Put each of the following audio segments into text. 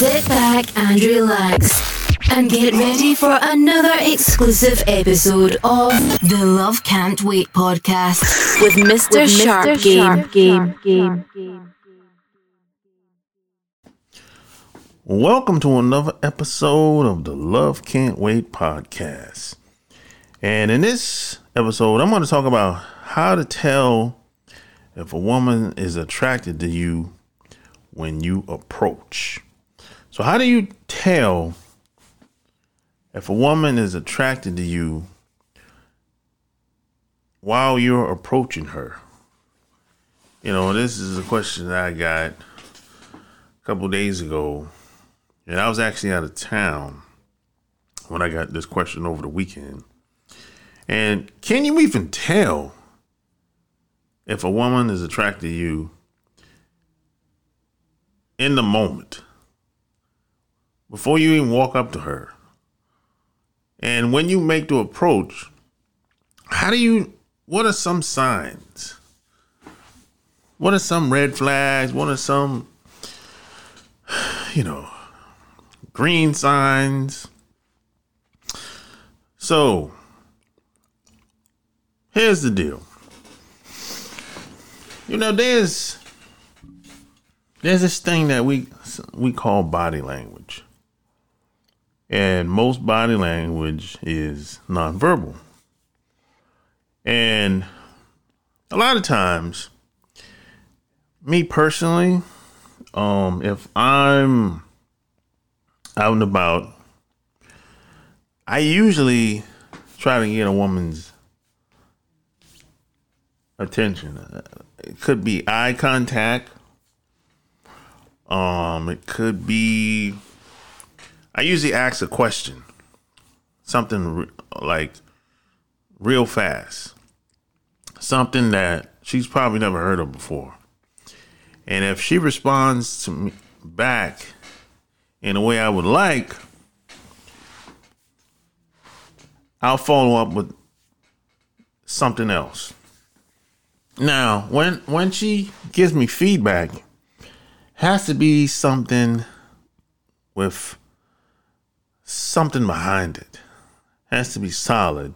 Sit back and relax and get ready for another exclusive episode of the Love Can't Wait podcast with Mr. With Sharp, Mr. Game. Sharp Game. Game. Game. Welcome to another episode of the Love Can't Wait podcast. And in this episode, I'm going to talk about how to tell if a woman is attracted to you when you approach. So, how do you tell if a woman is attracted to you while you're approaching her? You know, this is a question that I got a couple days ago, and I was actually out of town when I got this question over the weekend. And can you even tell if a woman is attracted to you in the moment? Before you even walk up to her. And when you make the approach, how do you, what are some signs? What are some red flags? What are some, you know, green signs? So, here's the deal. You know, there's there's this thing that we we call body language. And most body language is nonverbal. And a lot of times, me personally, um, if I'm out and about, I usually try to get a woman's attention. It could be eye contact. Um, it could be I usually ask a question, something re- like real fast, something that she's probably never heard of before. And if she responds to me back in a way I would like, I'll follow up with something else. Now, when when she gives me feedback, has to be something with something behind it. Has to be solid.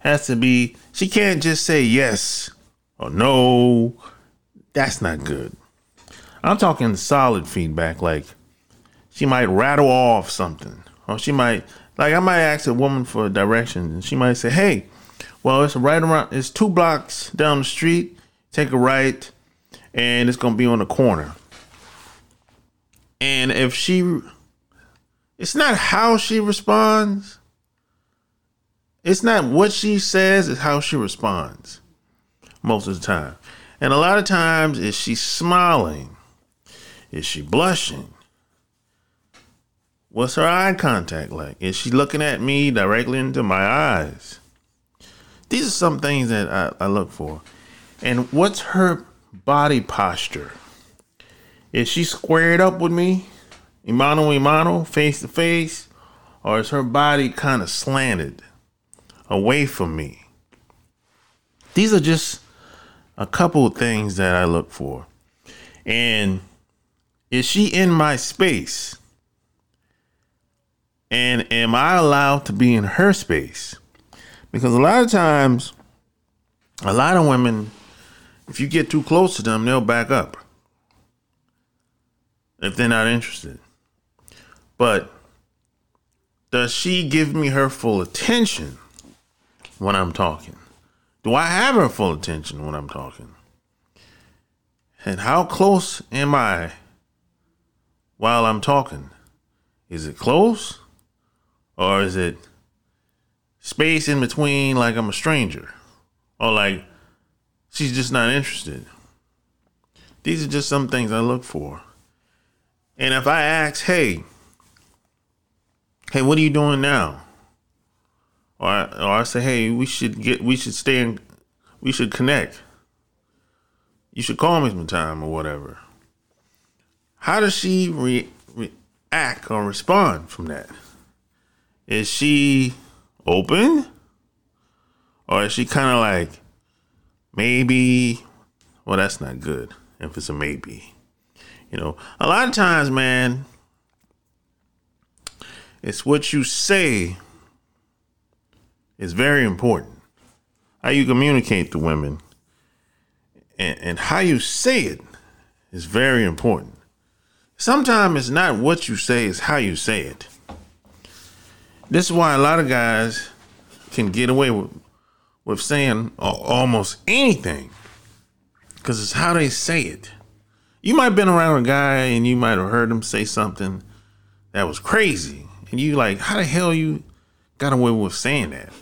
Has to be, she can't just say yes or no. That's not good. I'm talking solid feedback, like she might rattle off something, or she might, like, I might ask a woman for directions, and she might say, Hey, well, it's right around, it's two blocks down the street, take a right, and it's gonna be on the corner. And if she it's not how she responds. It's not what she says, it's how she responds most of the time. And a lot of times, is she smiling? Is she blushing? What's her eye contact like? Is she looking at me directly into my eyes? These are some things that I, I look for. And what's her body posture? Is she squared up with me? Imano Imano, face to face, or is her body kind of slanted away from me? These are just a couple of things that I look for. And is she in my space? And am I allowed to be in her space? Because a lot of times, a lot of women, if you get too close to them, they'll back up if they're not interested. But does she give me her full attention when I'm talking? Do I have her full attention when I'm talking? And how close am I while I'm talking? Is it close? Or is it space in between like I'm a stranger? Or like she's just not interested? These are just some things I look for. And if I ask, hey, hey, what are you doing now? Or I, or I say, hey, we should get, we should stay in, we should connect. You should call me sometime or whatever. How does she re- react or respond from that? Is she open? Or is she kind of like, maybe, well, that's not good if it's a maybe. You know, a lot of times, man, It's what you say is very important. How you communicate to women and, and how you say it is very important. Sometimes it's not what you say, it's how you say it. This is why a lot of guys can get away with, with saying almost anything because it's how they say it. You might have been around a guy and you might have heard him say something that was crazy. And you like, how the hell you got away with saying that?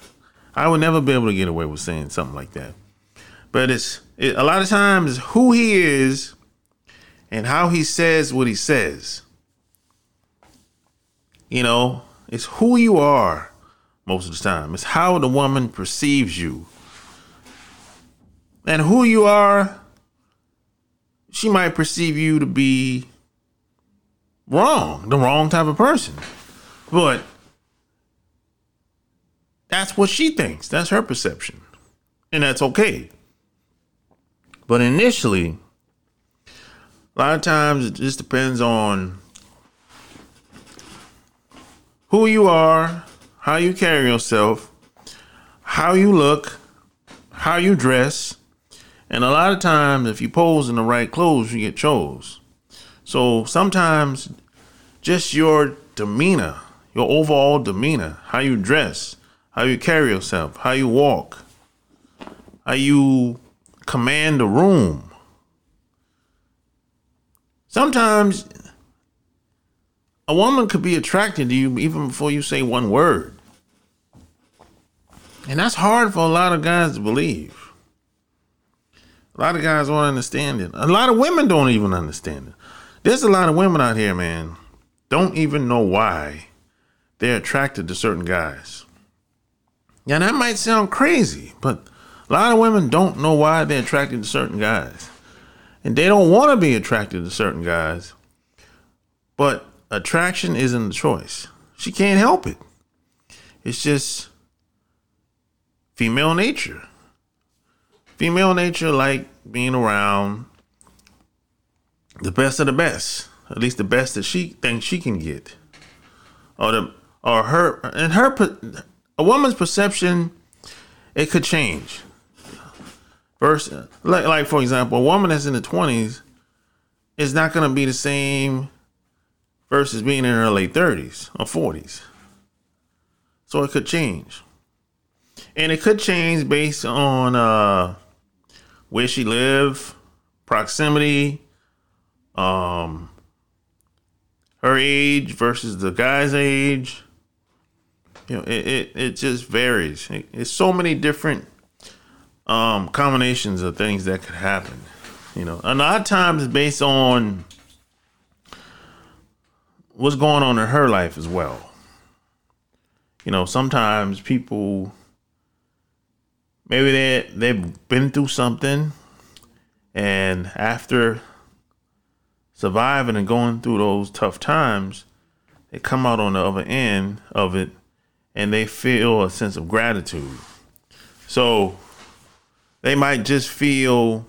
I would never be able to get away with saying something like that. But it's it, a lot of times who he is and how he says what he says. You know, it's who you are most of the time. It's how the woman perceives you. And who you are, she might perceive you to be wrong, the wrong type of person. But that's what she thinks. That's her perception. And that's okay. But initially, a lot of times it just depends on who you are, how you carry yourself, how you look, how you dress. And a lot of times, if you pose in the right clothes, you get chose. So sometimes just your demeanor, your overall demeanor, how you dress, how you carry yourself, how you walk, how you command the room. Sometimes a woman could be attracted to you even before you say one word. And that's hard for a lot of guys to believe. A lot of guys don't understand it. A lot of women don't even understand it. There's a lot of women out here, man, don't even know why they're attracted to certain guys. Yeah, that might sound crazy, but a lot of women don't know why they're attracted to certain guys. And they don't want to be attracted to certain guys. But attraction isn't a choice. She can't help it. It's just female nature. Female nature like being around the best of the best. At least the best that she thinks she can get. Or the or her and her a woman's perception it could change. First, like, like for example, a woman that's in the twenties is not going to be the same versus being in her late thirties or forties. So it could change, and it could change based on uh, where she live, proximity, um, her age versus the guy's age. You know, it, it, it just varies. It, it's so many different um, combinations of things that could happen. You know, and a lot of times based on what's going on in her life as well. You know, sometimes people maybe they they've been through something and after surviving and going through those tough times, they come out on the other end of it and they feel a sense of gratitude. So they might just feel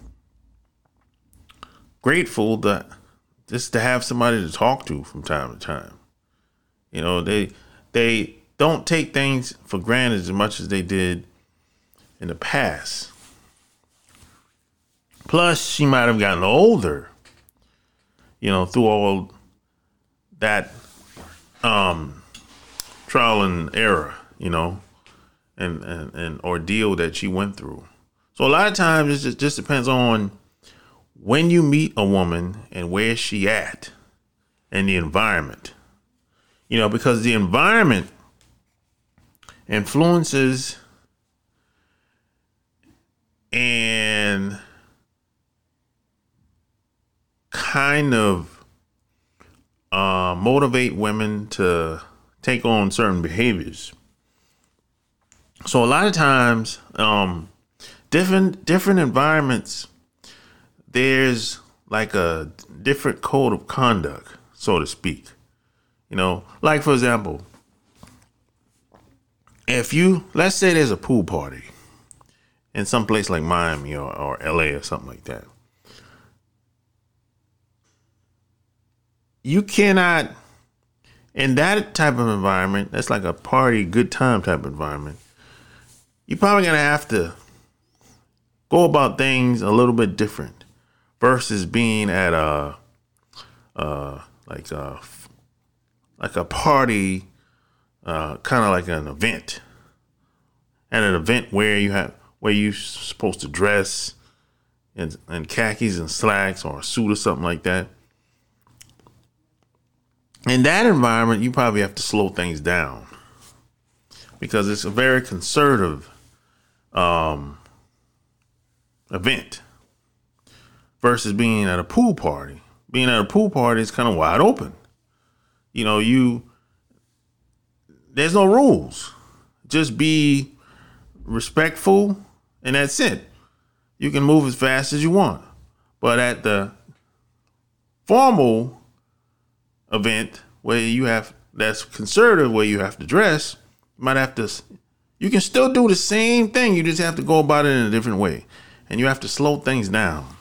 grateful that just to have somebody to talk to from time to time. You know, they they don't take things for granted as much as they did in the past. Plus, she might have gotten older, you know, through all that um, trial and error, you know, and, and, and ordeal that she went through. So a lot of times it just, just depends on when you meet a woman and where she at and the environment. You know, because the environment influences and kind of uh, motivate women to take on certain behaviors. So a lot of times, um, different different environments there's like a different code of conduct so to speak you know like for example if you let's say there's a pool party in some place like miami or, or la or something like that you cannot in that type of environment, that's like a party, good time type environment. You're probably gonna have to go about things a little bit different versus being at a, uh, like a, like a party, uh, kind of like an event. At an event where you have where you're supposed to dress in, in khakis and slacks or a suit or something like that. In that environment, you probably have to slow things down because it's a very conservative um, event versus being at a pool party. Being at a pool party is kind of wide open. You know, you there's no rules. Just be respectful and that's it. You can move as fast as you want. But at the formal event where you have that's conservative where you have to dress, you might have to you can still do the same thing. You just have to go about it in a different way. And you have to slow things down.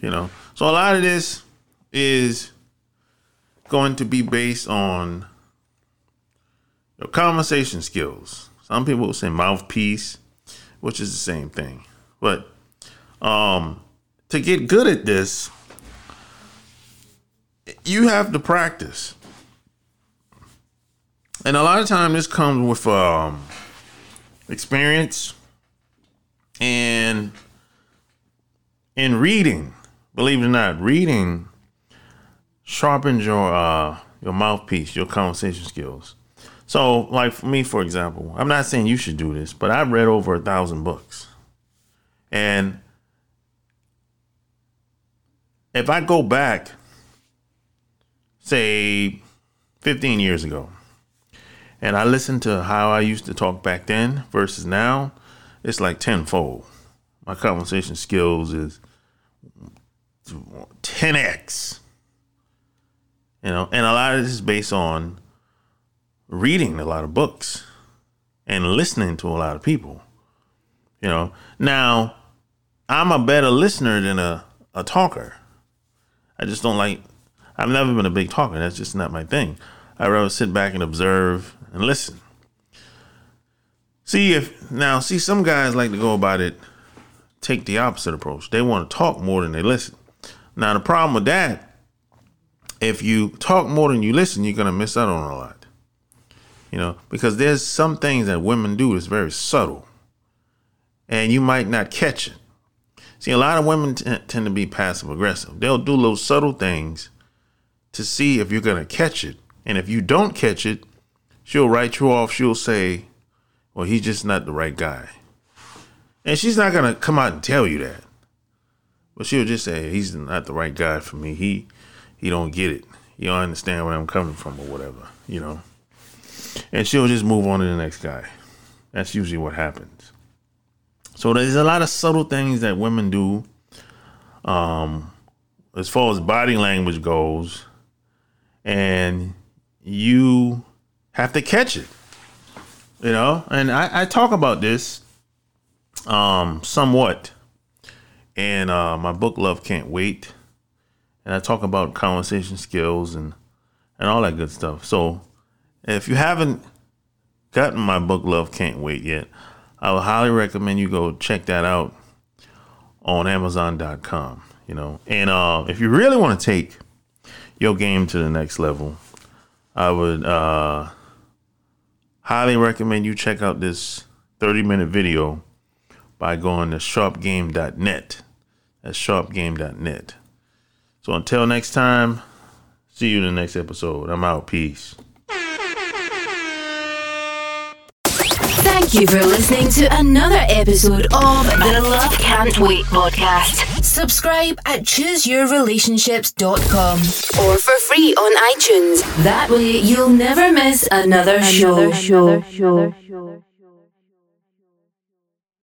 You know. So a lot of this is going to be based on your conversation skills. Some people will say mouthpiece, which is the same thing. But um, to get good at this, you have to practice. And a lot of time this comes with um, experience and in reading. Believe it or not, reading sharpens your uh, your mouthpiece, your conversation skills. So, like for me, for example, I'm not saying you should do this, but I've read over a thousand books. And if I go back, say, 15 years ago, and I listen to how I used to talk back then versus now, it's like tenfold. My conversation skills is 10x. You know, and a lot of this is based on reading a lot of books and listening to a lot of people. You know, now I'm a better listener than a, a talker. I just don't like, I've never been a big talker. That's just not my thing. I'd rather sit back and observe and listen. See if, now, see, some guys like to go about it, take the opposite approach. They want to talk more than they listen. Now, the problem with that, if you talk more than you listen, you're going to miss out on a lot you know, because there's some things that women do that's very subtle, and you might not catch it. See, a lot of women t- tend to be passive aggressive. They'll do little subtle things to see if you're gonna catch it, and if you don't catch it, she'll write you off. She'll say, "Well, he's just not the right guy," and she's not gonna come out and tell you that, but she'll just say, "He's not the right guy for me. He he don't get it. You don't understand where I'm coming from, or whatever." You know and she'll just move on to the next guy. That's usually what happens. So there's a lot of subtle things that women do. Um, as far as body language goes, and you have to catch it. You know, and I, I talk about this um somewhat in uh, my book Love Can't Wait. And I talk about conversation skills and and all that good stuff. So if you haven't gotten my book Love Can't Wait yet, I would highly recommend you go check that out on Amazon.com. You know, and uh, if you really want to take your game to the next level, I would uh, highly recommend you check out this 30 minute video by going to sharpgame.net. That's sharpgame.net. So until next time, see you in the next episode. I'm out. Peace. Thank you for listening to another episode of the Love Can't Wait podcast. Subscribe at chooseyourrelationships.com or for free on iTunes. That way you'll never miss another, another show. show. show.